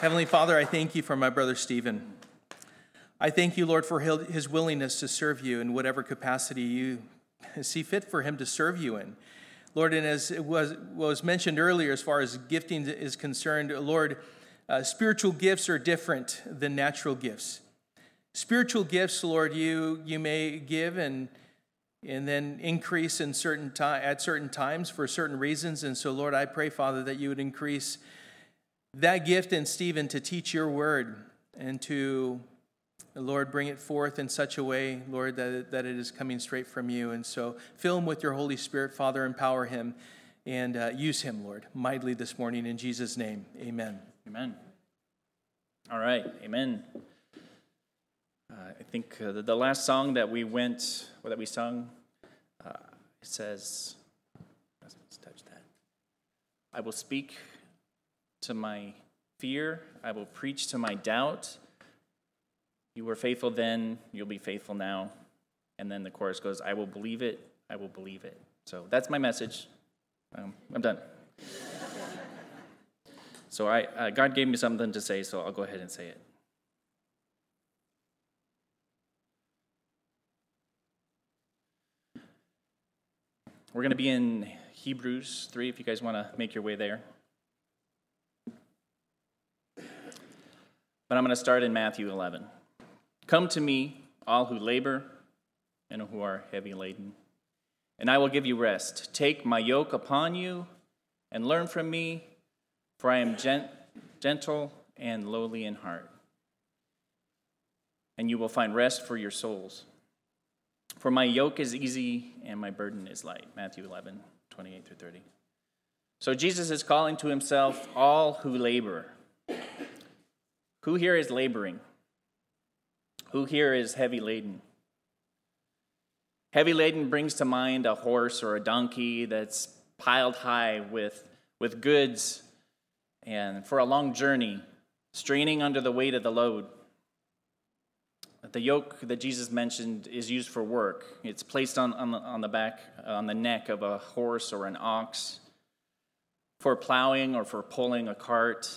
Heavenly Father, I thank you for my brother Stephen. I thank you, Lord, for his willingness to serve you in whatever capacity you see fit for him to serve you in. Lord, and as was, was mentioned earlier, as far as gifting is concerned, Lord, uh, spiritual gifts are different than natural gifts. Spiritual gifts, Lord, you, you may give and, and then increase in certain time, at certain times for certain reasons. And so, Lord, I pray, Father, that you would increase that gift in Stephen to teach your word and to, Lord, bring it forth in such a way, Lord, that, that it is coming straight from you. And so fill him with your Holy Spirit, Father, empower him and uh, use him, Lord, mightily this morning. In Jesus' name, amen. Amen. All right, amen. Uh, I think uh, the, the, last song that we went, or that we sung, uh, it says, let's touch that. I will speak to my fear, I will preach to my doubt. You were faithful then, you'll be faithful now. And then the chorus goes, I will believe it, I will believe it. So that's my message. Um, I'm done. so I, uh, God gave me something to say, so I'll go ahead and say it. We're going to be in Hebrews 3 if you guys want to make your way there. But I'm going to start in Matthew 11. Come to me, all who labor and who are heavy laden, and I will give you rest. Take my yoke upon you and learn from me, for I am gent- gentle and lowly in heart. And you will find rest for your souls. For my yoke is easy and my burden is light. Matthew 11, 28 through 30. So Jesus is calling to himself all who labor who here is laboring? Who here is heavy laden? Heavy laden brings to mind a horse or a donkey that's piled high with, with goods and for a long journey, straining under the weight of the load. The yoke that Jesus mentioned is used for work. It's placed on, on, the, on the back, on the neck of a horse or an ox for plowing or for pulling a cart.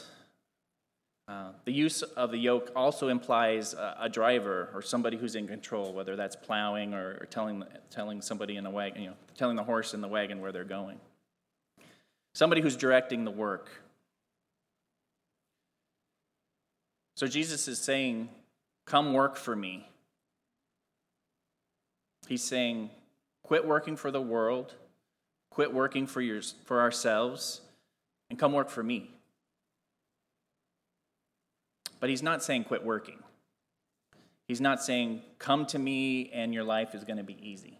Uh, the use of the yoke also implies a, a, driver or somebody who's in control, whether that's plowing or, or, telling, telling somebody in the wagon, you know, telling the horse in the wagon where they're going. Somebody who's directing the work. So Jesus is saying, Come work for me. He's saying, Quit working for the world, quit working for, your, for ourselves, and come work for me. But he's not saying quit working. He's not saying come to me and your life is going to be easy.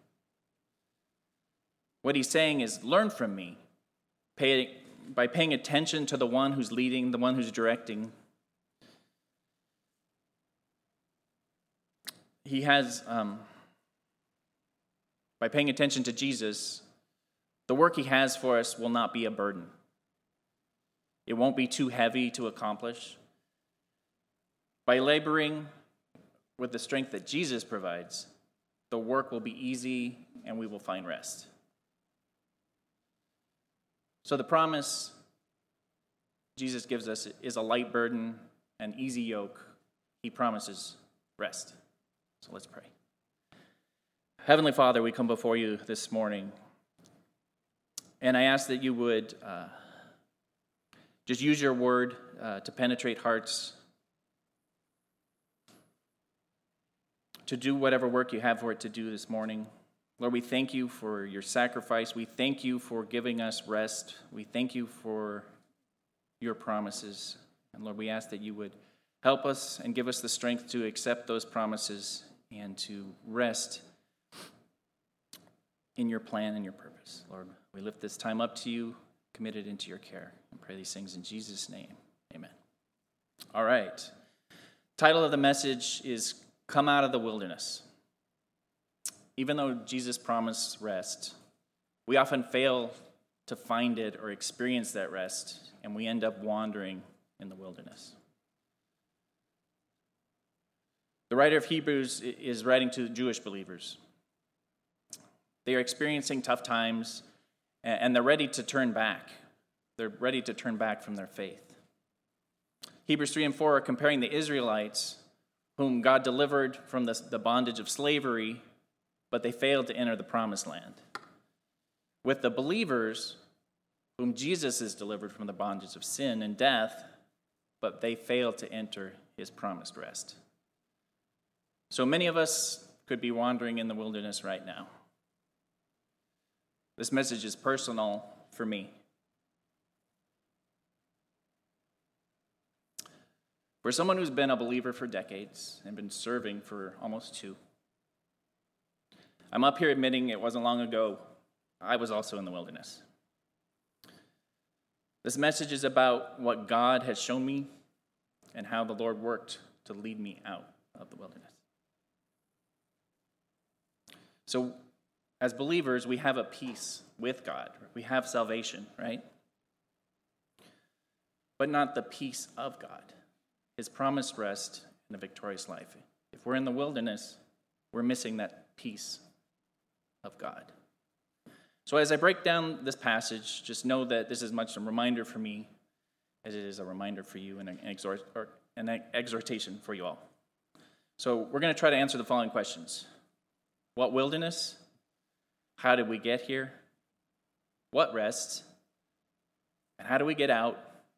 What he's saying is learn from me Pay, by paying attention to the one who's leading, the one who's directing. He has, um, by paying attention to Jesus, the work he has for us will not be a burden. It won't be too heavy to accomplish. By laboring with the strength that Jesus provides, the work will be easy and we will find rest. So, the promise Jesus gives us is a light burden, an easy yoke. He promises rest. So, let's pray. Heavenly Father, we come before you this morning, and I ask that you would uh, just use your word uh, to penetrate hearts to do whatever work you have for it to do this morning. Lord, we thank you for your sacrifice. We thank you for giving us rest. We thank you for your promises. And Lord, we ask that you would help us and give us the strength to accept those promises and to rest in your plan and your purpose. Lord, we lift this time up to you, committed into your care, and pray these things in Jesus' name. Amen. All right. Title of the message is come out of the wilderness. Even though Jesus promised rest, we often fail to find it or experience that rest, and we end up wandering in the wilderness. The writer of Hebrews is writing to the Jewish believers. They are experiencing tough times, and they're ready to turn back. They're ready to turn back from their faith. Hebrews 3 and 4 are comparing the Israelites, whom God delivered from the, the bondage of slavery, but they failed to enter the promised land, with the believers, whom Jesus is delivered from the bondage of sin and death, but they failed to enter his promised rest. So many of us could be wandering in the wilderness right now. This message is personal for me. For someone who's been a believer for decades and been serving for almost two, I'm up here admitting it wasn't long ago I was also in the wilderness. This message is about what God has shown me and how the Lord worked to lead me out of the wilderness. So, as believers, we have a peace with God. We have salvation, right? But not the peace of God, His promised rest and a victorious life. If we're in the wilderness, we're missing that peace of God. So, as I break down this passage, just know that this is much a reminder for me as it is a reminder for you and an, an exhortation for you all. So, we're going to try to answer the following questions What wilderness? How did we get here? What rest? And how do we get out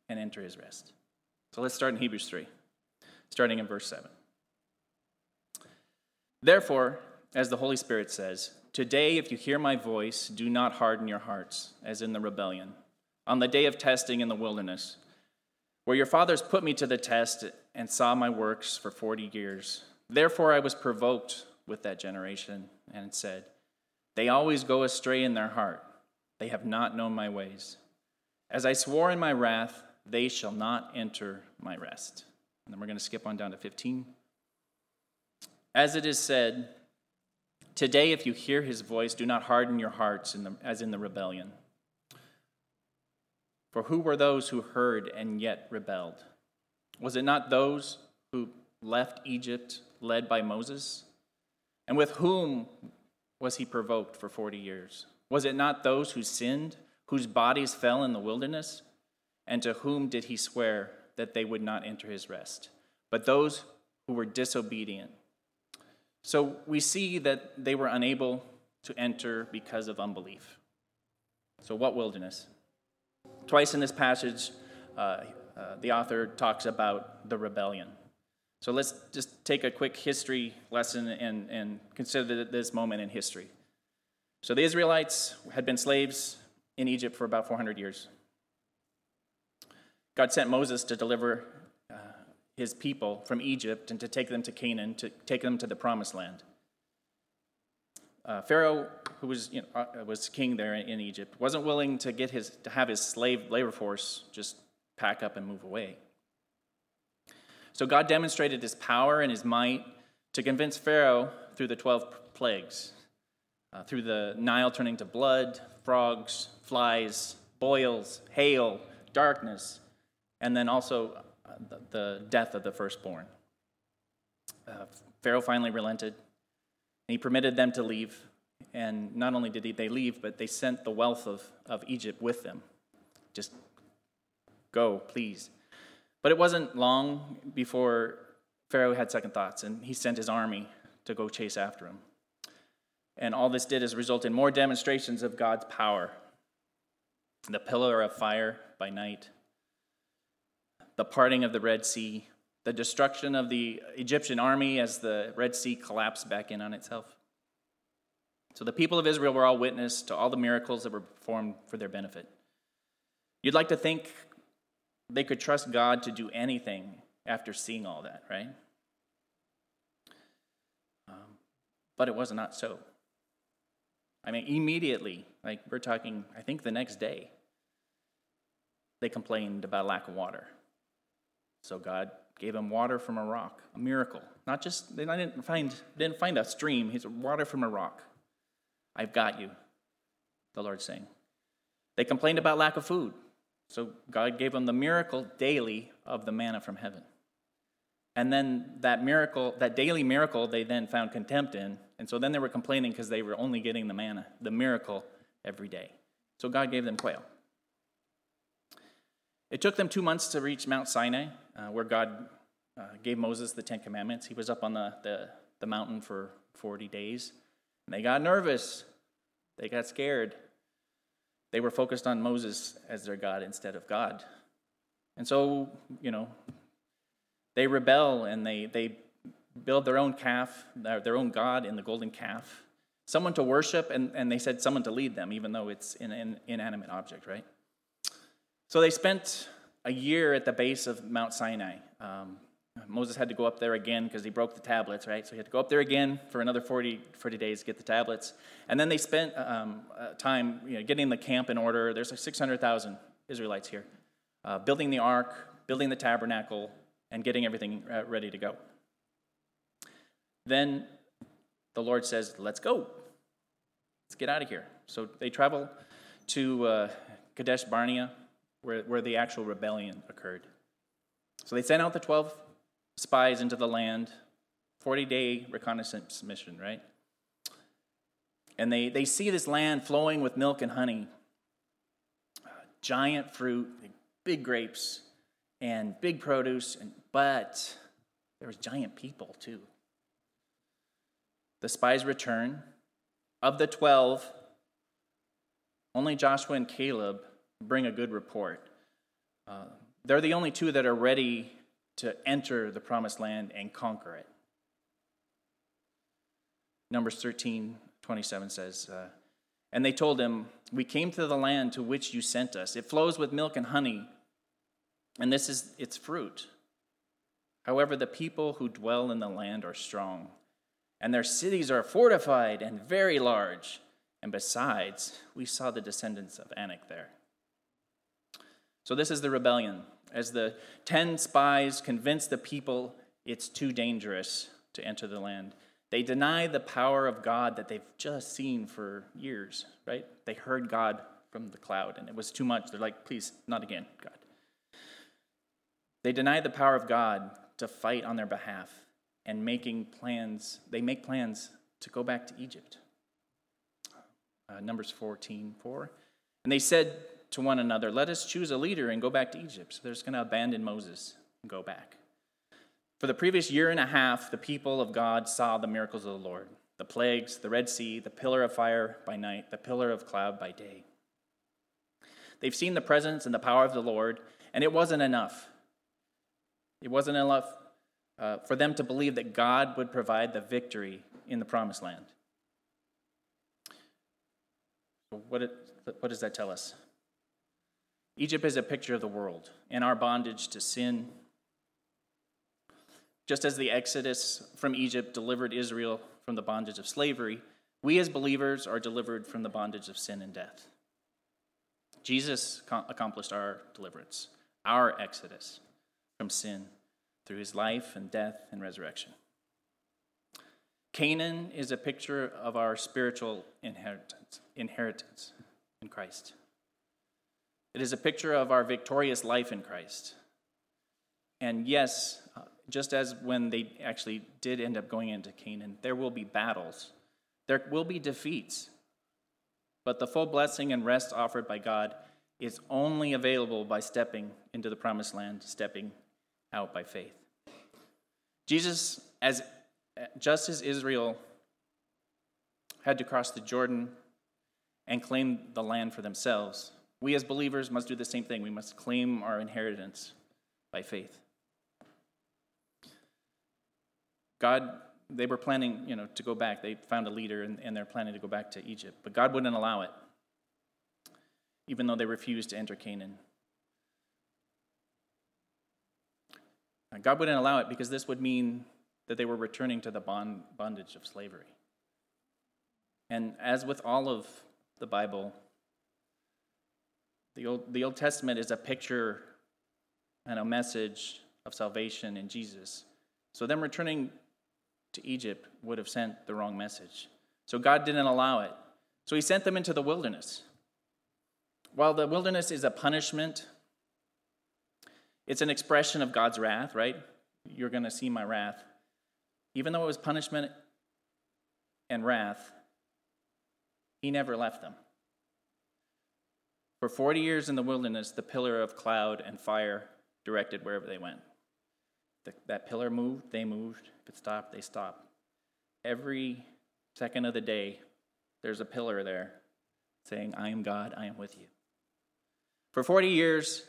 and enter his rest? So let's start in Hebrews 3, starting in verse 7. Therefore, as the Holy Spirit says, Today, if you hear my voice, do not harden your hearts, as in the rebellion, on the day of testing in the wilderness, where your fathers put me to the test and saw my works for 40 years. Therefore, I was provoked with that generation and said, they always go astray in their heart. They have not known my ways. As I swore in my wrath, they shall not enter my rest. And then we're going to skip on down to 15. As it is said, Today, if you hear his voice, do not harden your hearts in the, as in the rebellion. For who were those who heard and yet rebelled? Was it not those who left Egypt led by Moses? And with whom was he provoked for 40 years? Was it not those who sinned, whose bodies fell in the wilderness? And to whom did he swear that they would not enter his rest? But those who were disobedient. So we see that they were unable to enter because of unbelief. So, what wilderness? Twice in this passage, uh, uh, the author talks about the rebellion. So let's just take a quick history lesson and, and consider this moment in history. So the Israelites had been slaves in Egypt for about 400 years. God sent Moses to deliver uh, his people from Egypt and to take them to Canaan, to take them to the promised land. Uh, Pharaoh, who was, you know, uh, was king there in Egypt, wasn't willing to, get his, to have his slave labor force just pack up and move away. So God demonstrated his power and his might to convince Pharaoh through the 12 plagues, uh, through the Nile turning to blood, frogs, flies, boils, hail, darkness, and then also uh, the, death of the firstborn. Uh, Pharaoh finally relented, and he permitted them to leave. And not only did they leave, but they sent the wealth of, of Egypt with them. Just go, please. But it wasn't long before Pharaoh had second thoughts, and he sent his army to go chase after him. And all this did is result in more demonstrations of God's power the pillar of fire by night, the parting of the Red Sea, the destruction of the Egyptian army as the Red Sea collapsed back in on itself. So the people of Israel were all witness to all the miracles that were performed for their benefit. You'd like to think they could trust God to do anything after seeing all that, right? Um, but it was not so. I mean, immediately, like we're talking, I think the next day, they complained about lack of water. So God gave them water from a rock, a miracle. Not just they didn't find didn't find a stream. He's water from a rock. I've got you, the Lord's saying. They complained about lack of food. So God gave them the miracle daily of the manna from heaven. And then that miracle, that daily miracle, they then found contempt in. And so then they were complaining because they were only getting the manna, the miracle, every day. So God gave them quail. It took them two months to reach Mount Sinai, uh, where God uh, gave Moses the Ten Commandments. He was up on the, the, the mountain for 40 days. And they got nervous, they got scared. They were focused on Moses as their God instead of God. And so, you know, they rebel and they, they build their own calf, their own God in the golden calf. Someone to worship, and, and they said someone to lead them, even though it's an, an inanimate object, right? So they spent a year at the base of Mount Sinai. Um, Moses had to go up there again because he broke the tablets, right? So he had to go up there again for another 40, 40 days to get the tablets. And then they spent um, uh, time you know, getting the camp in order. There's like 600,000 Israelites here. Uh, building the ark, building the tabernacle, and getting everything uh, ready to go. Then the Lord says, Let's go. Let's get out of here. So they travel to uh, Kadesh Barnea, where, where the actual rebellion occurred. So they sent out the 12 spies into the land, 40 day reconnaissance mission, right? And they, they see this land flowing with milk and honey, uh, giant fruit, big grapes, and big produce, and, but there was giant people too. The spies return. Of the 12, only Joshua and Caleb bring a good report. Uh, they're the only two that are ready to enter the promised land and conquer it. Numbers 13, 27 says, uh, And they told him, We came to the land to which you sent us. It flows with milk and honey, and this is its fruit. However, the people who dwell in the land are strong, and their cities are fortified and very large. And besides, we saw the descendants of Anak there. So, this is the rebellion as the 10 spies convince the people it's too dangerous to enter the land. They deny the power of God that they've just seen for years, right? They heard God from the cloud and it was too much. They're like, please, not again, God. They deny the power of God to fight on their behalf and making plans. They make plans to go back to Egypt. Uh, Numbers 14 4. And they said, to one another, Let us choose a leader and go back to Egypt. So they're just going to abandon Moses and go back. For the previous year and a half, the people of God saw the miracles of the Lord the plagues, the Red Sea, the pillar of fire by night, the pillar of cloud by day. They've seen the presence and the power of the Lord, and it wasn't enough. It wasn't enough uh, for them to believe that God would provide the victory in the promised land. What, it, what does that tell us? Egypt is a picture of the world and our bondage to sin. Just as the Exodus from Egypt delivered Israel from the bondage of slavery, we as believers are delivered from the bondage of sin and death. Jesus accomplished our deliverance, our exodus from sin through his life and death and resurrection. Canaan is a picture of our spiritual inheritance, inheritance in Christ. It is a picture of our victorious life in Christ. And yes, uh, just as when they actually did end up going into Canaan, there will be battles, there will be defeats. But the full blessing and rest offered by God is only available by stepping into the promised land, stepping out by faith. Jesus, as just as Israel had to cross the Jordan and claim the land for themselves, we as believers must do the same thing. We must claim our inheritance by faith. God, they were planning, you know, to go back. They found a leader and, and they're planning to go back to Egypt. But God wouldn't allow it, even though they refused to enter Canaan. God wouldn't allow it because this would mean that they were returning to the bond, bondage of slavery. And as with all of the Bible, the Old, the Old Testament is a picture and a message of salvation in Jesus. So, them returning to Egypt would have sent the wrong message. So, God didn't allow it. So, He sent them into the wilderness. While the wilderness is a punishment, it's an expression of God's wrath, right? You're going to see my wrath. Even though it was punishment and wrath, He never left them. For 40 years in the wilderness, the pillar of cloud and fire directed wherever they went. The, that pillar moved, they moved. If it stopped, they stopped. Every second of the day, there's a pillar there saying, I am God, I am with you. For 40 years,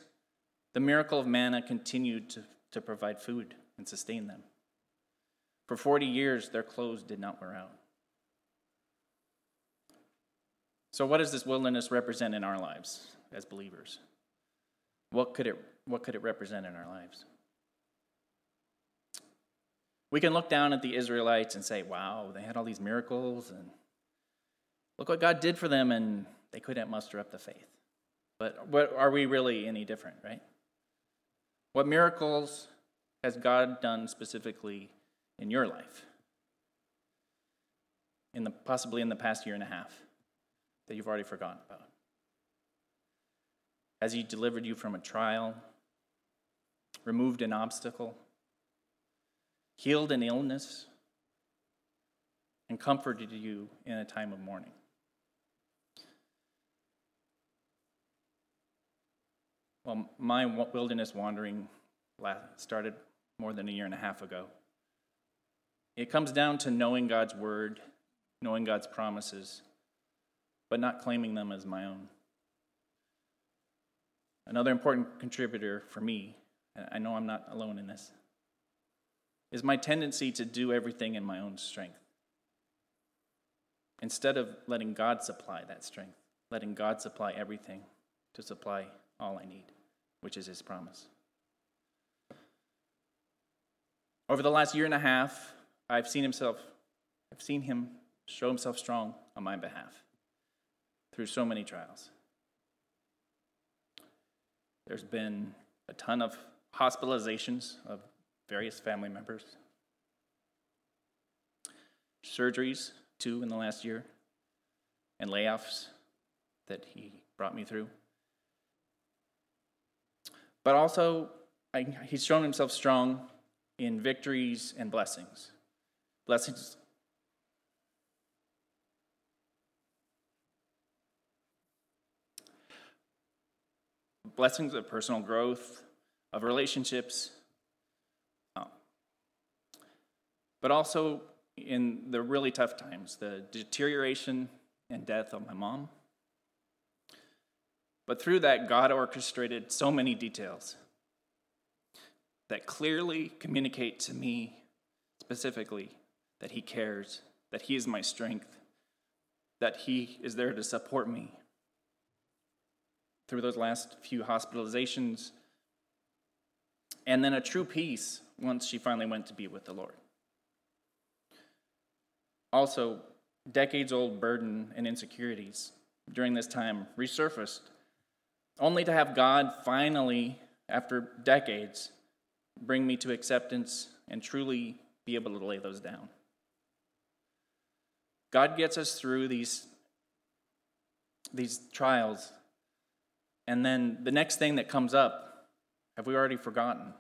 the miracle of manna continued to, to provide food and sustain them. For 40 years, their clothes did not wear out. So, what does this wilderness represent in our lives as believers? What could it, what could it represent in our lives? We can look down at the Israelites and say, wow, they had all these miracles, and look what God did for them, and they couldn't muster up the faith. But what, are we really any different, right? What miracles has God done specifically in your life? In the, possibly in the past year and a half that you've already forgotten about? Has He delivered you from a trial, removed an obstacle, healed an illness, and comforted you in a time of mourning? Well, my wilderness wandering started more than a year and a half ago. It comes down to knowing God's word, knowing God's promises, but not claiming them as my own. Another important contributor for me, I know I'm not alone in this, is my tendency to do everything in my own strength. Instead of letting God supply that strength, letting God supply everything to supply all I need, which is his promise. Over the last year and a half, I've seen himself I've seen him show himself strong on my behalf through so many trials. There's been a ton of hospitalizations of various family members, surgeries, two in the last year, and layoffs that he brought me through. But also, I, he's shown himself strong in victories and blessings. Blessings. Blessings of personal growth, of relationships, um, but also in the really tough times, the deterioration and death of my mom but through that, God orchestrated so many details that clearly communicate to me specifically that He cares, that He is my strength, that He is there to support me. Through those last few hospitalizations, and then a true peace once she finally went to be with the Lord. Also, decades old burden and insecurities during this time resurfaced only to have God finally, after decades, bring me to acceptance and truly be able to lay those down. God gets us through these, these trials, and then the next thing that comes up, have we already forgotten?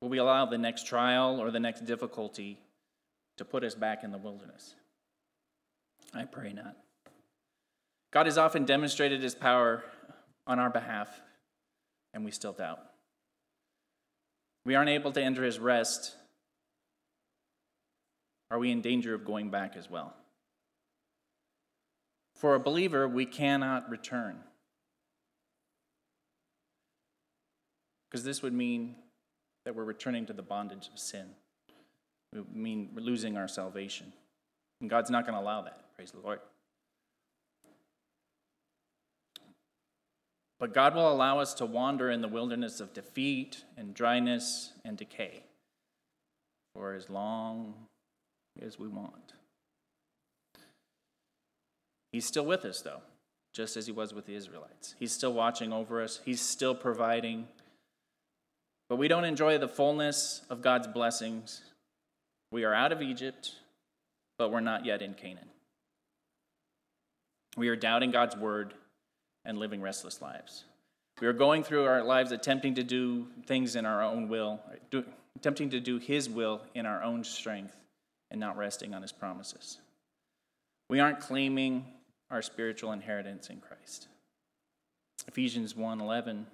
Will we allow the next trial or the next difficulty to put us back in the wilderness? I pray not. God has often demonstrated his power on our behalf, and we still doubt. We aren't able to enter his rest. Are we in danger of going back as well? For a believer, we cannot return. Because this would mean that we're returning to the bondage of sin. It would mean we're losing our salvation. And God's not going to allow that. Praise the Lord. But God will allow us to wander in the wilderness of defeat and dryness and decay for as long as we want. He's still with us, though, just as he was with the Israelites. He's still watching over us, he's still providing. But we don't enjoy the fullness of God's blessings. We are out of Egypt, but we're not yet in Canaan. We are doubting God's word and living restless lives. We are going through our lives attempting to do things in our own will, attempting to do His will in our own strength, and not resting on His promises. We aren't claiming our spiritual inheritance in Christ. Ephesians 1:11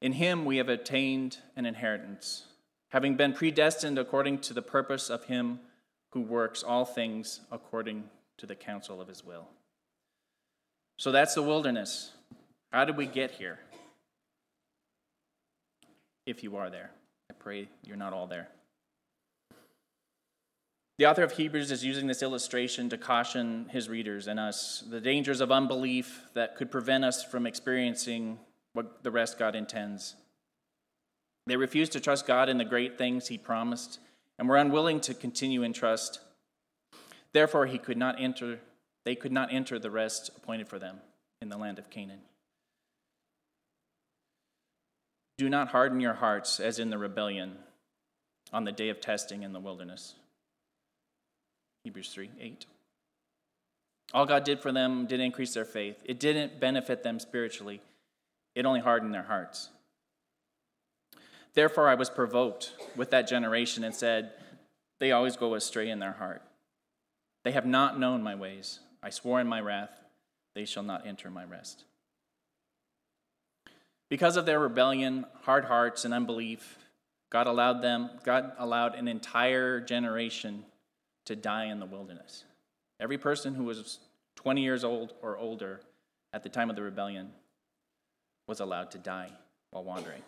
In him we have attained an inheritance, having been predestined according to the purpose of him who works all things according to the counsel of his will. So that's the wilderness. How did we get here? If you are there, I pray you're not all there. The author of Hebrews is using this illustration to caution his readers and us the dangers of unbelief that could prevent us from experiencing what the rest God intends. They refused to trust God in the great things he promised and were unwilling to continue in trust. Therefore, he could not enter, they could not enter the rest appointed for them in the land of Canaan. Do not harden your hearts as in the rebellion on the day of testing in the wilderness. Hebrews 3 8. All God did for them did increase their faith. It didn't benefit them spiritually, it only hardened their hearts. Therefore, I was provoked with that generation and said, They always go astray in their heart. They have not known my ways. I swore in my wrath, they shall not enter my rest. Because of their rebellion, hard hearts, and unbelief, God allowed them, God allowed an entire generation to die in the wilderness. Every person who was 20 years old or older at the time of the rebellion was allowed to die while wandering.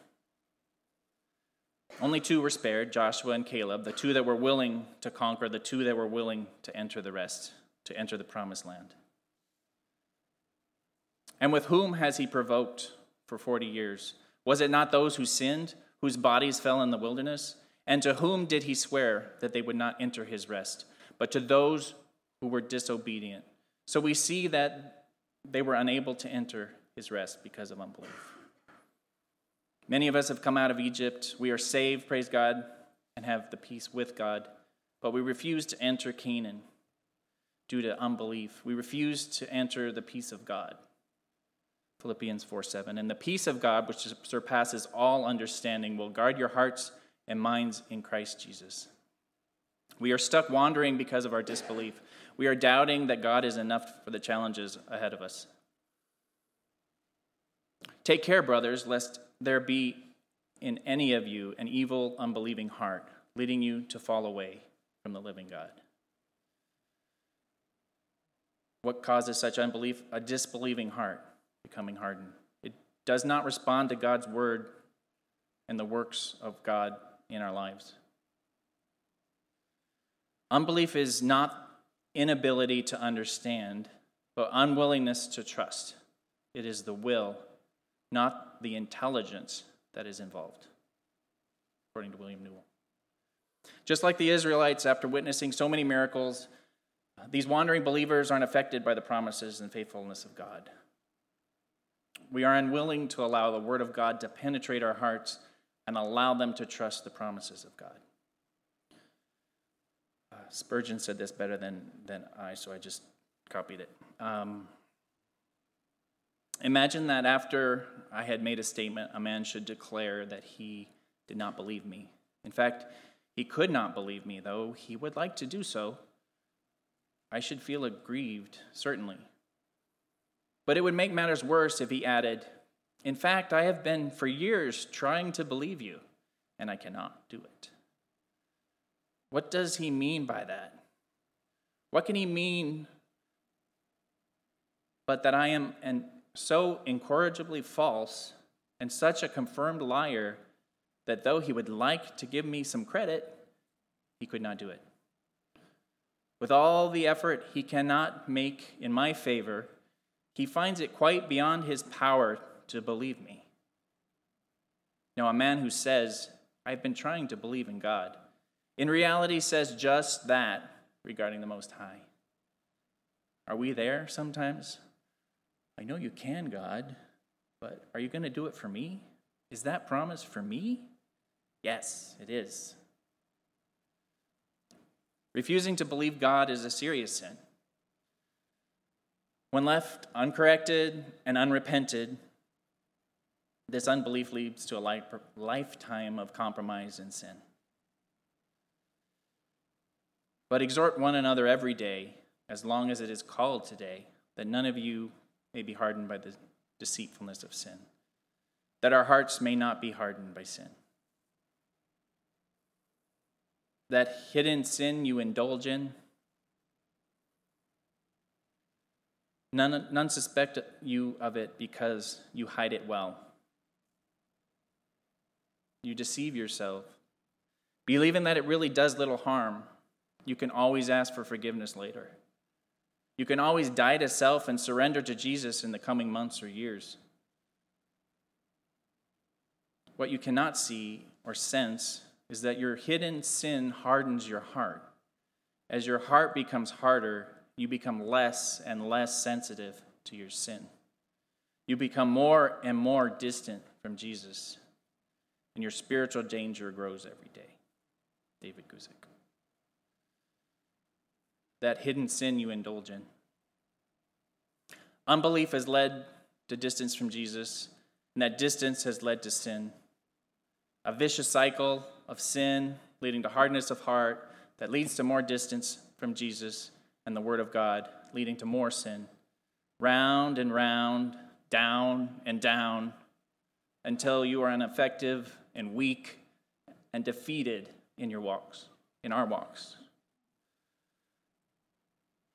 Only two were spared Joshua and Caleb, the two that were willing to conquer, the two that were willing to enter the rest, to enter the promised land. And with whom has he provoked for 40 years? Was it not those who sinned, whose bodies fell in the wilderness? And to whom did he swear that they would not enter his rest? But to those who were disobedient. So we see that they were unable to enter his rest because of unbelief. Many of us have come out of Egypt. We are saved, praise God, and have the peace with God. But we refuse to enter Canaan due to unbelief. We refuse to enter the peace of God. Philippians 4 7. And the peace of God, which surpasses all understanding, will guard your hearts and minds in Christ Jesus. We are stuck wandering because of our disbelief. We are doubting that God is enough for the challenges ahead of us. Take care, brothers, lest there be in any of you an evil, unbelieving heart, leading you to fall away from the living God. What causes such unbelief? A disbelieving heart becoming hardened. It does not respond to God's word and the works of God in our lives. Unbelief is not inability to understand, but unwillingness to trust. It is the will, not the intelligence, that is involved, according to William Newell. Just like the Israelites, after witnessing so many miracles, these wandering believers aren't affected by the promises and faithfulness of God. We are unwilling to allow the Word of God to penetrate our hearts and allow them to trust the promises of God. Uh, Spurgeon said this better than, than I, so I just copied it. Um, imagine that after I had made a statement, a man should declare that he did not believe me. In fact, he could not believe me, though he would like to do so. I should feel aggrieved, certainly. But it would make matters worse if he added, In fact, I have been for years trying to believe you, and I cannot do it. What does he mean by that? What can he mean but that I am an, so incorrigibly false and such a confirmed liar that though he would like to give me some credit, he could not do it. With all the effort he cannot make in my favor, he finds it quite beyond his power to believe me. Now, a man who says, I've been trying to believe in God, in reality says just that regarding the Most High. Are we there sometimes? I know you can, God, but are you going to do it for me? Is that promise for me? Yes, it is. Refusing to believe God is a serious sin. When left uncorrected and unrepented, this unbelief leads to a life, lifetime of compromise and sin. But exhort one another every day, as long as it is called today, that none of you may be hardened by the deceitfulness of sin, that our hearts may not be hardened by sin. That hidden sin you indulge in, none, none suspect you of it because you hide it well. You deceive yourself. Believing that it really does little harm, you can always ask for forgiveness later. You can always die to self and surrender to Jesus in the coming months or years. What you cannot see or sense is that your hidden sin hardens your heart. As your heart becomes harder, you become less and less sensitive to your sin. You become more and more distant from Jesus, and your spiritual danger grows every day. David Guzik that hidden sin you indulge in. Unbelief has led to distance from Jesus, and that distance has led to sin. A vicious cycle of sin leading to hardness of heart that leads to more distance from Jesus and the Word of God, leading to more sin. Round and round, down and down, until you are an ineffective and weak and defeated in your walks, in our walks.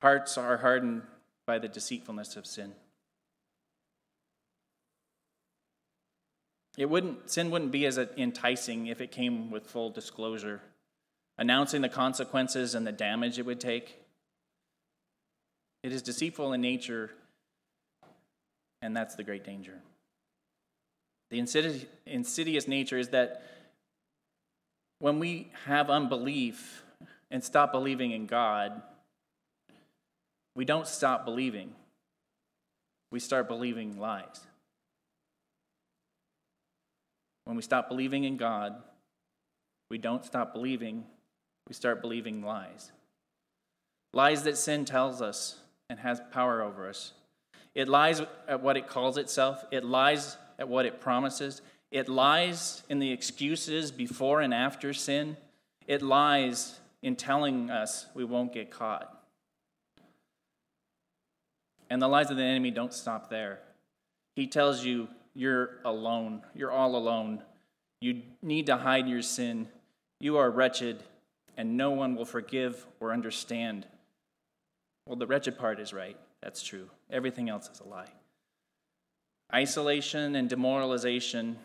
Hearts are hardened by the deceitfulness of sin. It wouldn't, sin wouldn't be as enticing if it came with full disclosure, announcing the consequences and the damage it would take. It is deceitful in nature, and that's the great danger. The insidious nature is that when we have unbelief and stop believing in God, we don't stop believing, we start believing lies. When we stop believing in God, we don't stop believing, we start believing lies. Lies that sin tells us and has power over us. It lies at what it calls itself, it lies at what it promises, it lies in the excuses before and after sin, it lies in telling us we won't get caught. And the lies of the enemy don't stop there. He tells you you're alone, you're all alone. You need to hide your sin. You are wretched, and no one will forgive or understand. Well, the wretched part is right. That's true. Everything else is a lie. Isolation and demoralization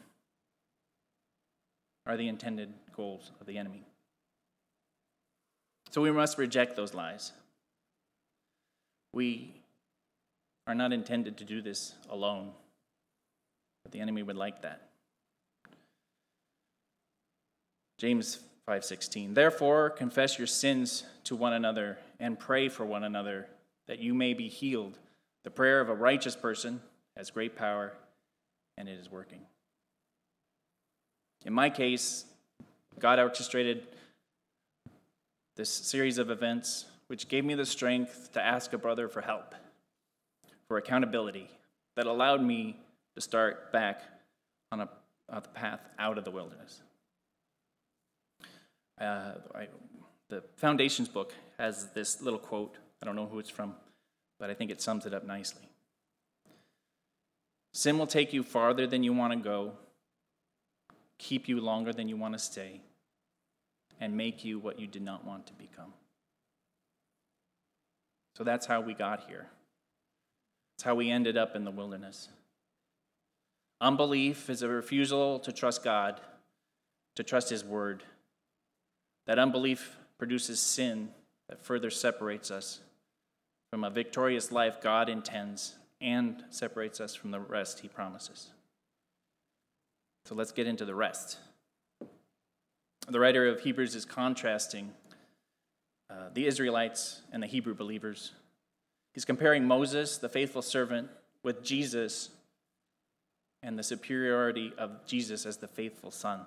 are the intended goals of the enemy. So we must reject those lies. We are not intended to do this alone. But the enemy would like that. James 5:16 Therefore confess your sins to one another and pray for one another that you may be healed. The prayer of a righteous person has great power and it is working. In my case, God orchestrated this series of events which gave me the strength to ask a brother for help for accountability that allowed me to start back on, a, on the path out of the wilderness. Uh, I, the Foundations book has this little quote. I don't know who it's from, but I think it sums it up nicely. Sin will take you farther than you want to go, keep you longer than you want to stay, and make you what you did not want to become. So that's how we got here. It's how we ended up in the wilderness. Unbelief is a refusal to trust God, to trust His word. That unbelief produces sin that further separates us from a victorious life God intends and separates us from the rest He promises. So let's get into the rest. The writer of Hebrews is contrasting uh, the Israelites and the Hebrew believers He's comparing Moses, the faithful servant, with Jesus and the superiority of Jesus as the faithful son.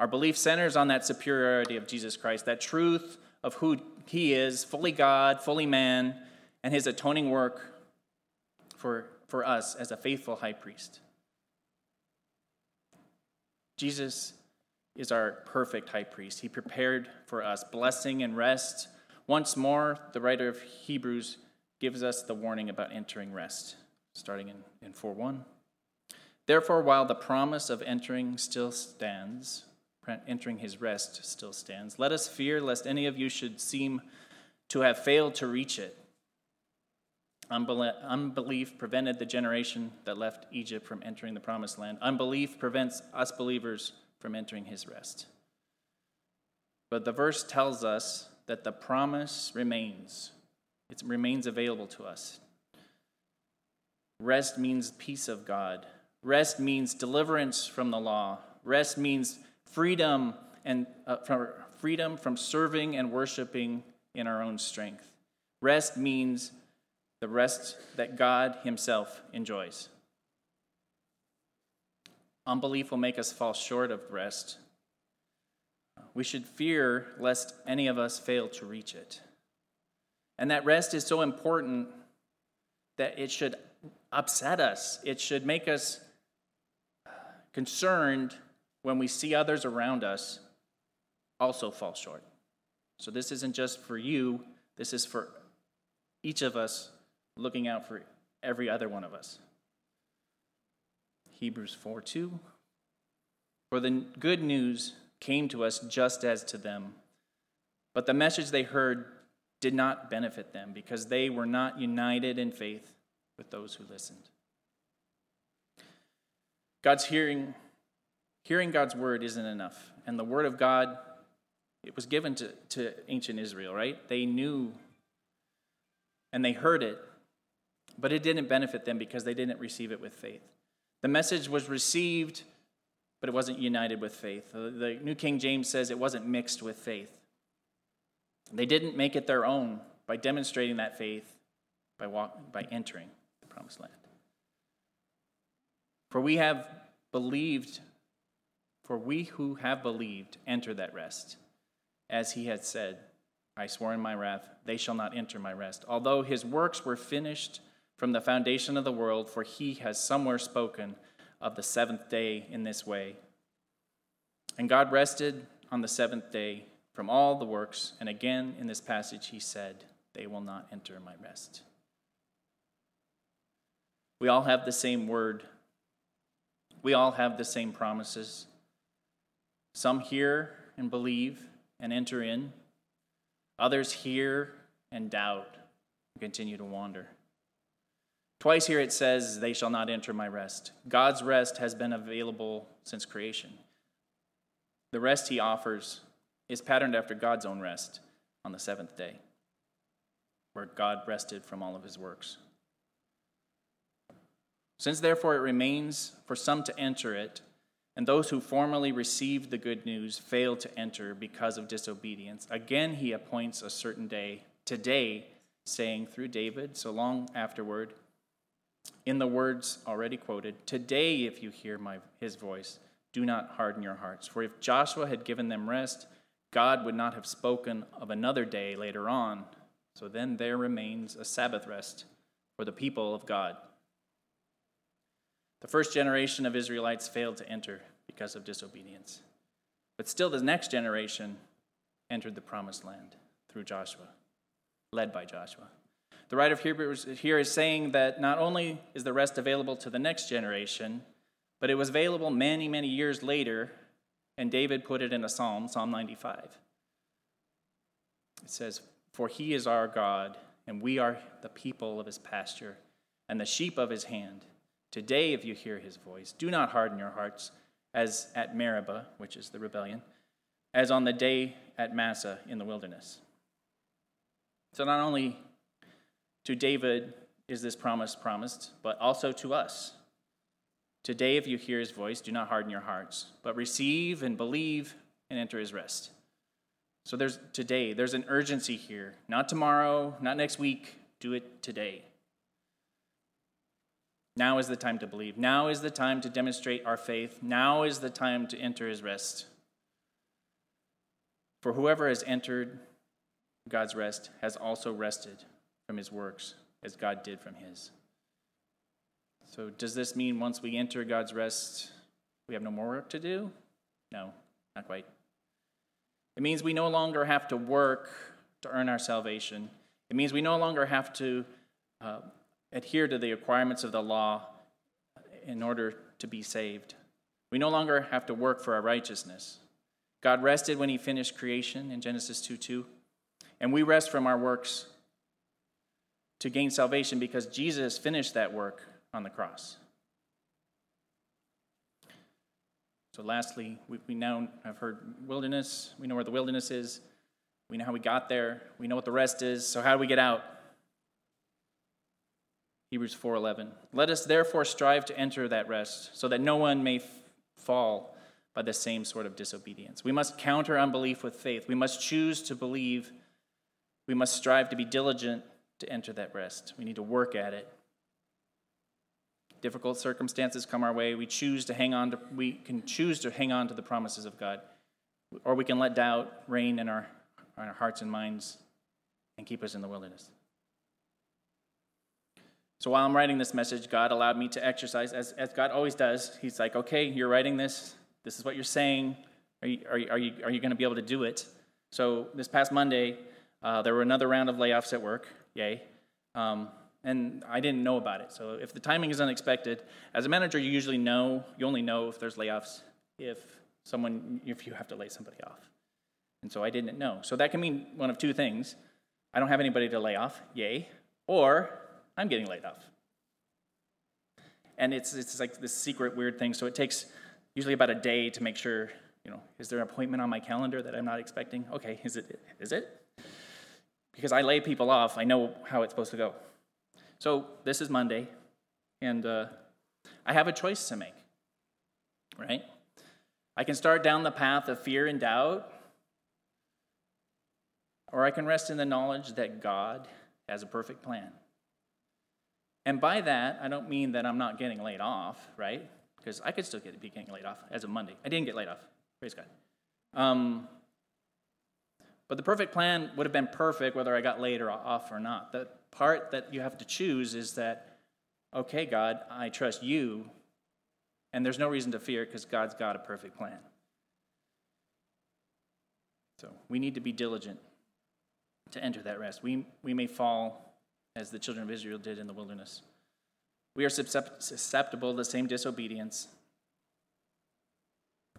Our belief centers on that superiority of Jesus Christ, that truth of who he is, fully God, fully man, and his atoning work for, for us as a faithful high priest. Jesus is our perfect high priest. He prepared for us blessing and rest once more, the writer of Hebrews gives us the warning about entering rest, starting in, in 4 1. Therefore, while the promise of entering still stands, entering his rest still stands, let us fear lest any of you should seem to have failed to reach it. Unbelief prevented the generation that left Egypt from entering the promised land. Unbelief prevents us believers from entering his rest. But the verse tells us that the promise remains, it remains available to us. Rest means peace of God. Rest means deliverance from the law. Rest means freedom and uh, from freedom from serving and worshiping in our own strength. Rest means the rest that God Himself enjoys. Unbelief will make us fall short of rest. We should fear lest any of us fail to reach it. And that rest is so important that it should upset us. It should make us concerned when we see others around us also fall short. So, this isn't just for you, this is for each of us looking out for every other one of us. Hebrews 4 2. For the good news came to us just as to them, but the message they heard did not benefit them because they were not united in faith with those who listened. God's hearing, hearing God's word isn't enough. And the word of God, it was given to, to ancient Israel, right? They knew and they heard it, but it didn't benefit them because they didn't receive it with faith. The message was received, but it wasn't united with faith. The New King James says it wasn't mixed with faith. They didn't make it their own by demonstrating that faith by, walk, by entering the promised land. For we have believed, for we who have believed enter that rest. As he had said, I swore in my wrath, they shall not enter my rest. Although his works were finished from the foundation of the world, for he has somewhere spoken of the seventh day in this way. And God rested on the seventh day from all the works, and again in this passage he said, They will not enter my rest. We all have the same word we all have the same promises. Some hear and believe and enter in, others hear and doubt and continue to wander. Twice here it says, They shall not enter my rest. God's rest has been available since creation. The rest he offers is patterned after God's own rest on the seventh day, where God rested from all of his works. Since therefore it remains for some to enter it, and those who formerly received the good news failed to enter because of disobedience, again he appoints a certain day, today, saying through David, so long afterward, in the words already quoted, Today, if you hear my, his voice, do not harden your hearts. For if Joshua had given them rest, God would not have spoken of another day later on. So then there remains a Sabbath rest for the people of God. The first generation of Israelites failed to enter because of disobedience. But still, the next generation entered the promised land through Joshua, led by Joshua. The writer of Hebrews here is saying that not only is the rest available to the next generation, but it was available many, many years later, and David put it in a psalm, Psalm 95. It says, For he is our God, and we are the people of his pasture, and the sheep of his hand. Today, if you hear his voice, do not harden your hearts as at Meribah, which is the rebellion, as on the day at Massah in the wilderness. So, not only to David is this promise promised, but also to us. Today, if you hear his voice, do not harden your hearts, but receive and believe and enter his rest. So, there's today, there's an urgency here. Not tomorrow, not next week. Do it today. Now is the time to believe. Now is the time to demonstrate our faith. Now is the time to enter his rest. For whoever has entered God's rest has also rested from his works as God did from his. So, does this mean once we enter God's rest, we have no more work to do? No, not quite. It means we no longer have to work to earn our salvation. It means we no longer have to uh, adhere to the requirements of the law in order to be saved. We no longer have to work for our righteousness. God rested when he finished creation in Genesis 2 2. And we rest from our works to gain salvation because Jesus finished that work on the cross. So, lastly, we, we now have heard wilderness. We know where the wilderness is. We know how we got there. We know what the rest is. So, how do we get out? Hebrews 4:11. Let us therefore strive to enter that rest, so that no one may f- fall by the same sort of disobedience. We must counter unbelief with faith. We must choose to believe. We must strive to be diligent to enter that rest. We need to work at it. Difficult circumstances come our way. We choose to hang on to we can choose to hang on to the promises of God. Or we can let doubt reign in our, in our hearts and minds and keep us in the wilderness. So while I'm writing this message, God allowed me to exercise, as, as God always does. He's like, okay, you're writing this. This is what you're saying. Are you, are you, are you, are you going to be able to do it? So this past Monday, uh, there were another round of layoffs at work. Yay. Um, and I didn't know about it. So if the timing is unexpected, as a manager, you usually know, you only know if there's layoffs if someone, if you have to lay somebody off. And so I didn't know. So that can mean one of two things. I don't have anybody to lay off, yay, or I'm getting laid off. And it's, it's like this secret weird thing. So it takes usually about a day to make sure, you know, is there an appointment on my calendar that I'm not expecting? Okay, is it? Is it? Because I lay people off, I know how it's supposed to go. So this is Monday, and uh, I have a choice to make, right? I can start down the path of fear and doubt, or I can rest in the knowledge that God has a perfect plan. And by that, I don't mean that I'm not getting laid off, right? Because I could still get, be getting laid off as of Monday. I didn't get laid off. Praise God. Um, but the perfect plan would have been perfect whether I got laid or off or not. The part that you have to choose is that, okay, God, I trust you, and there's no reason to fear because God's got a perfect plan. So we need to be diligent to enter that rest. We, we may fall as the children of Israel did in the wilderness. We are susceptible to the same disobedience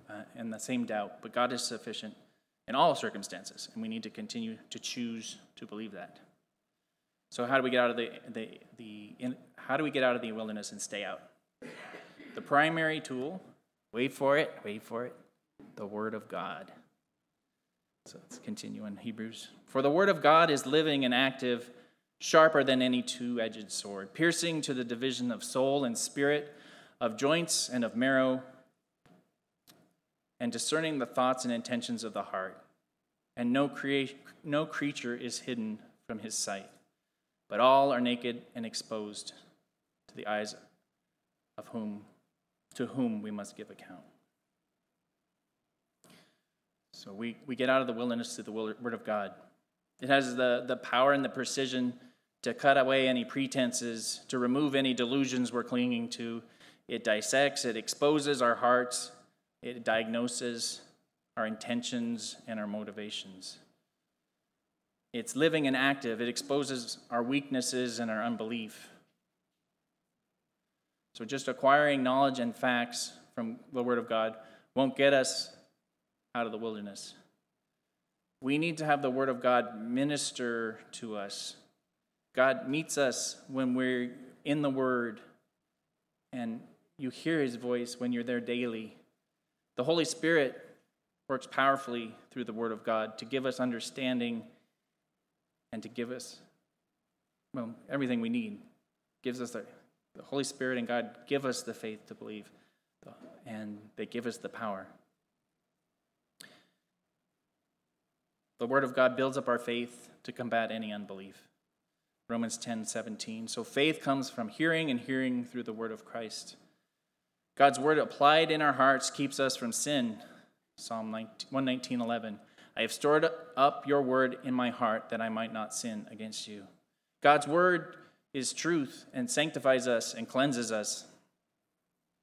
uh, and the same doubt, but God is sufficient in all circumstances, and we need to continue to choose to believe that. So, how do we get out of the, the, the in, how do we get out of the wilderness and stay out? The primary tool, wait for it, wait for it, the Word of God. So let's continue in Hebrews. For the Word of God is living and active sharper than any two edged sword, piercing to the division of soul and spirit, of joints and of marrow, and discerning the thoughts and intentions of the heart. And no, crea- no creature is hidden from his sight, but all are naked and exposed to the eyes of whom to whom we must give account. So we, we get out of the wilderness to the word of God. It has the, the power and the precision to cut away any pretenses, to remove any delusions we're clinging to. It dissects, it exposes our hearts, it diagnoses our intentions and our motivations. It's living and active, it exposes our weaknesses and our unbelief. So, just acquiring knowledge and facts from the Word of God won't get us out of the wilderness. We need to have the Word of God minister to us God meets us when we're in the Word and you hear His voice when you're there daily. The Holy Spirit works powerfully through the Word of God to give us understanding and to give us, well, everything we need. Gives us the, the Holy Spirit and God give us the faith to believe, and they give us the power. The Word of God builds up our faith to combat any unbelief. Romans 10 17. So faith comes from hearing, and hearing through the word of Christ. God's word applied in our hearts keeps us from sin. Psalm 119 11. I have stored up your word in my heart that I might not sin against you. God's word is truth and sanctifies us and cleanses us.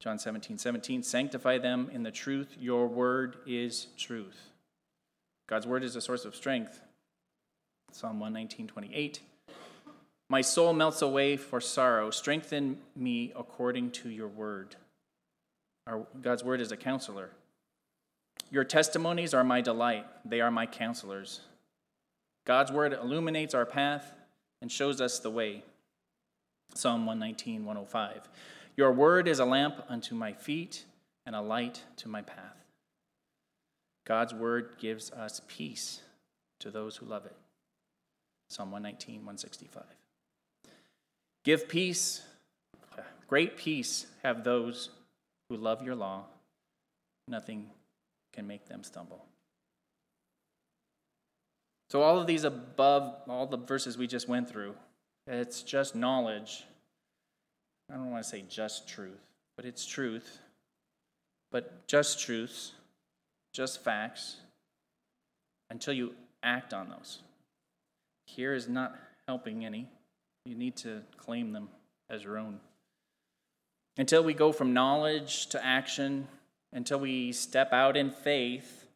John 17 17. Sanctify them in the truth. Your word is truth. God's word is a source of strength. Psalm 119 28. My soul melts away for sorrow. Strengthen me according to your word. Our, God's word is a counselor. Your testimonies are my delight, they are my counselors. God's word illuminates our path and shows us the way. Psalm 119, 105. Your word is a lamp unto my feet and a light to my path. God's word gives us peace to those who love it. Psalm 119, 165. Give peace, great peace have those who love your law. Nothing can make them stumble. So, all of these above, all the verses we just went through, it's just knowledge. I don't want to say just truth, but it's truth. But just truths, just facts, until you act on those. Here is not helping any. You need to claim them as your own. Until we go from knowledge to action, until we step out in faith,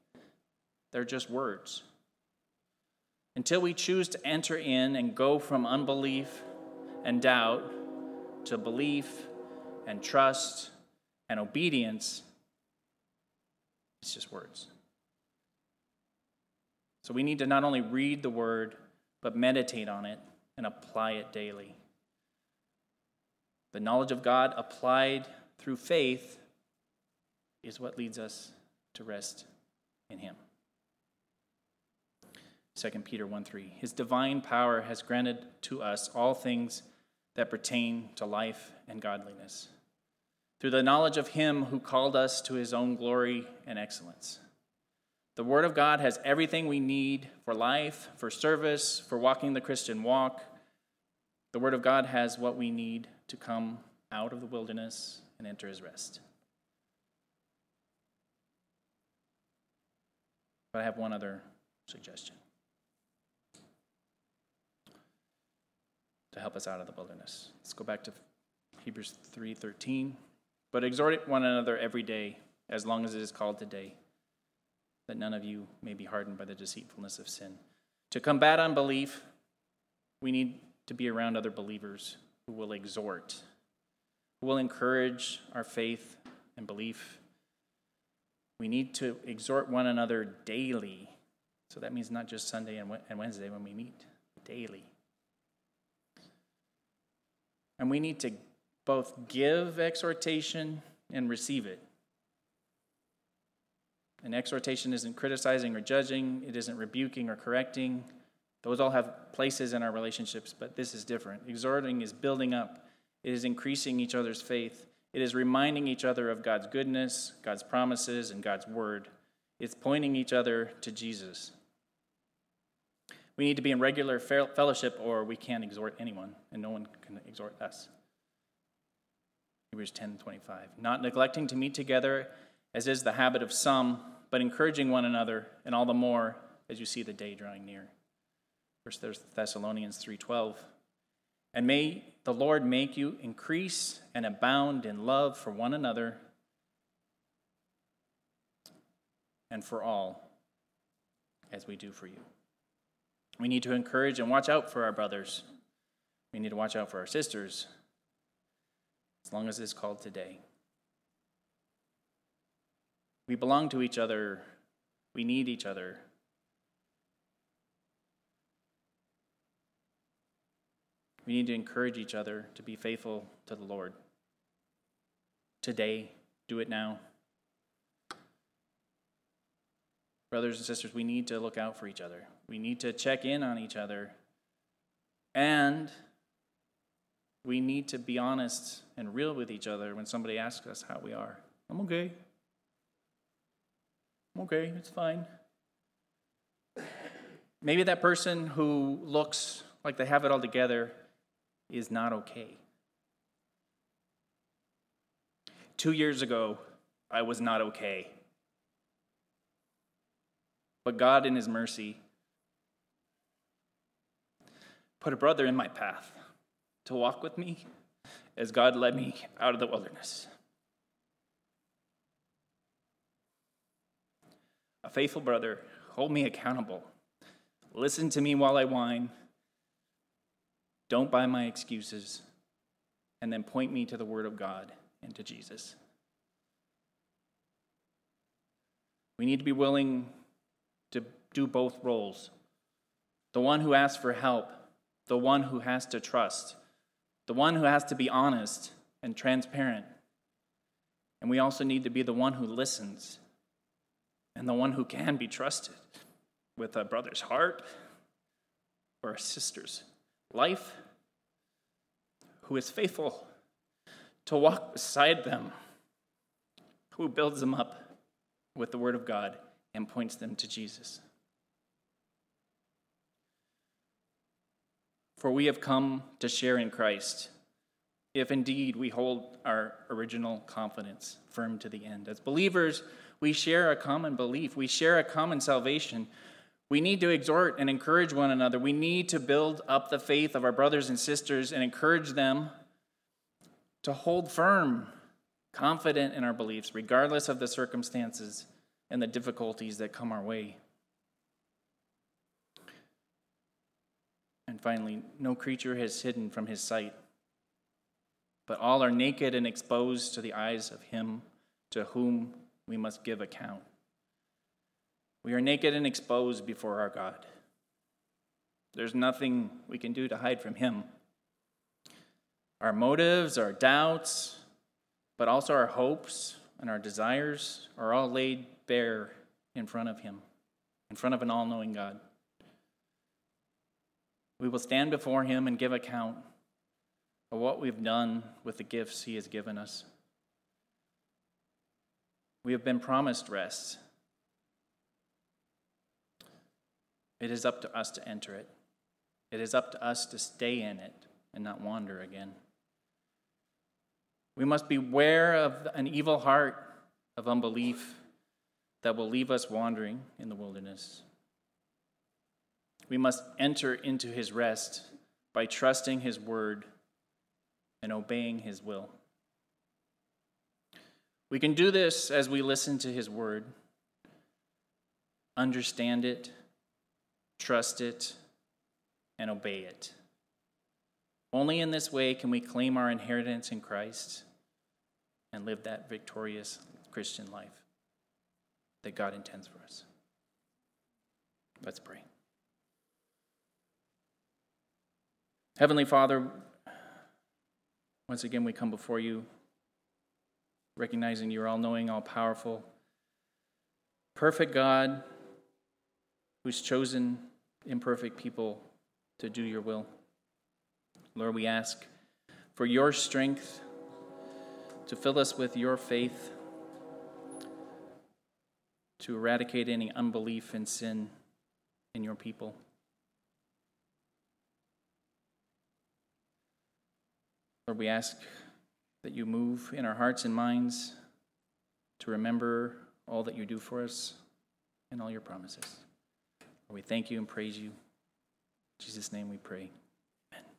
they're just words. Until we choose to enter in and go from unbelief and doubt to belief and trust and obedience, it's just words. So we need to not only read the word, but meditate on it and apply it daily. The knowledge of God applied through faith is what leads us to rest in Him. 2 Peter 1 3. His divine power has granted to us all things that pertain to life and godliness, through the knowledge of Him who called us to His own glory and excellence. The Word of God has everything we need for life, for service, for walking the Christian walk. The Word of God has what we need to come out of the wilderness and enter His rest. But I have one other suggestion. to help us out of the wilderness. Let's go back to Hebrews 3:13. But exhort one another every day, as long as it is called today, that none of you may be hardened by the deceitfulness of sin. To combat unbelief, we need to be around other believers who will exhort, who will encourage our faith and belief. We need to exhort one another daily. So that means not just Sunday and Wednesday when we meet, daily. And we need to both give exhortation and receive it. And exhortation isn't criticizing or judging, it isn't rebuking or correcting. Those all have places in our relationships, but this is different. Exhorting is building up, it is increasing each other's faith, it is reminding each other of God's goodness, God's promises, and God's word. It's pointing each other to Jesus. We need to be in regular fellowship, or we can't exhort anyone, and no one can exhort us. Hebrews 10 25. Not neglecting to meet together, as is the habit of some, but encouraging one another, and all the more as you see the day drawing near. First Thessalonians 3:12. And may the Lord make you increase and abound in love for one another and for all, as we do for you. We need to encourage and watch out for our brothers. We need to watch out for our sisters, as long as it's called today. We belong to each other. We need each other. We need to encourage each other to be faithful to the Lord. Today, do it now. Brothers and sisters, we need to look out for each other. We need to check in on each other. And we need to be honest and real with each other when somebody asks us how we are. I'm okay. I'm okay, it's fine. Maybe that person who looks like they have it all together is not okay. Two years ago, I was not okay. But God, in His mercy, put a brother in my path to walk with me as God led me out of the wilderness. A faithful brother, hold me accountable. Listen to me while I whine. Don't buy my excuses. And then point me to the Word of God and to Jesus. We need to be willing to do both roles the one who asks for help, the one who has to trust, the one who has to be honest and transparent. And we also need to be the one who listens and the one who can be trusted with a brother's heart or a sister's life, who is faithful to walk beside them, who builds them up with the Word of God and points them to Jesus. For we have come to share in Christ, if indeed we hold our original confidence firm to the end. As believers, we share a common belief, we share a common salvation. We need to exhort and encourage one another. We need to build up the faith of our brothers and sisters and encourage them to hold firm, confident in our beliefs, regardless of the circumstances and the difficulties that come our way. And finally, no creature has hidden from his sight, but all are naked and exposed to the eyes of him to whom we must give account. We are naked and exposed before our God. There's nothing we can do to hide from him. Our motives, our doubts, but also our hopes and our desires are all laid bare in front of him, in front of an all knowing God. We will stand before him and give account of what we've done with the gifts he has given us. We have been promised rest. It is up to us to enter it. It is up to us to stay in it and not wander again. We must beware of an evil heart of unbelief that will leave us wandering in the wilderness. We must enter into his rest by trusting his word and obeying his will. We can do this as we listen to his word, understand it, trust it, and obey it. Only in this way can we claim our inheritance in Christ and live that victorious Christian life that God intends for us. Let's pray. Heavenly Father, once again we come before you recognizing you're all knowing, all powerful, perfect God who's chosen imperfect people to do your will. Lord, we ask for your strength to fill us with your faith, to eradicate any unbelief and sin in your people. Lord, we ask that you move in our hearts and minds to remember all that you do for us and all your promises. We thank you and praise you. In Jesus' name we pray.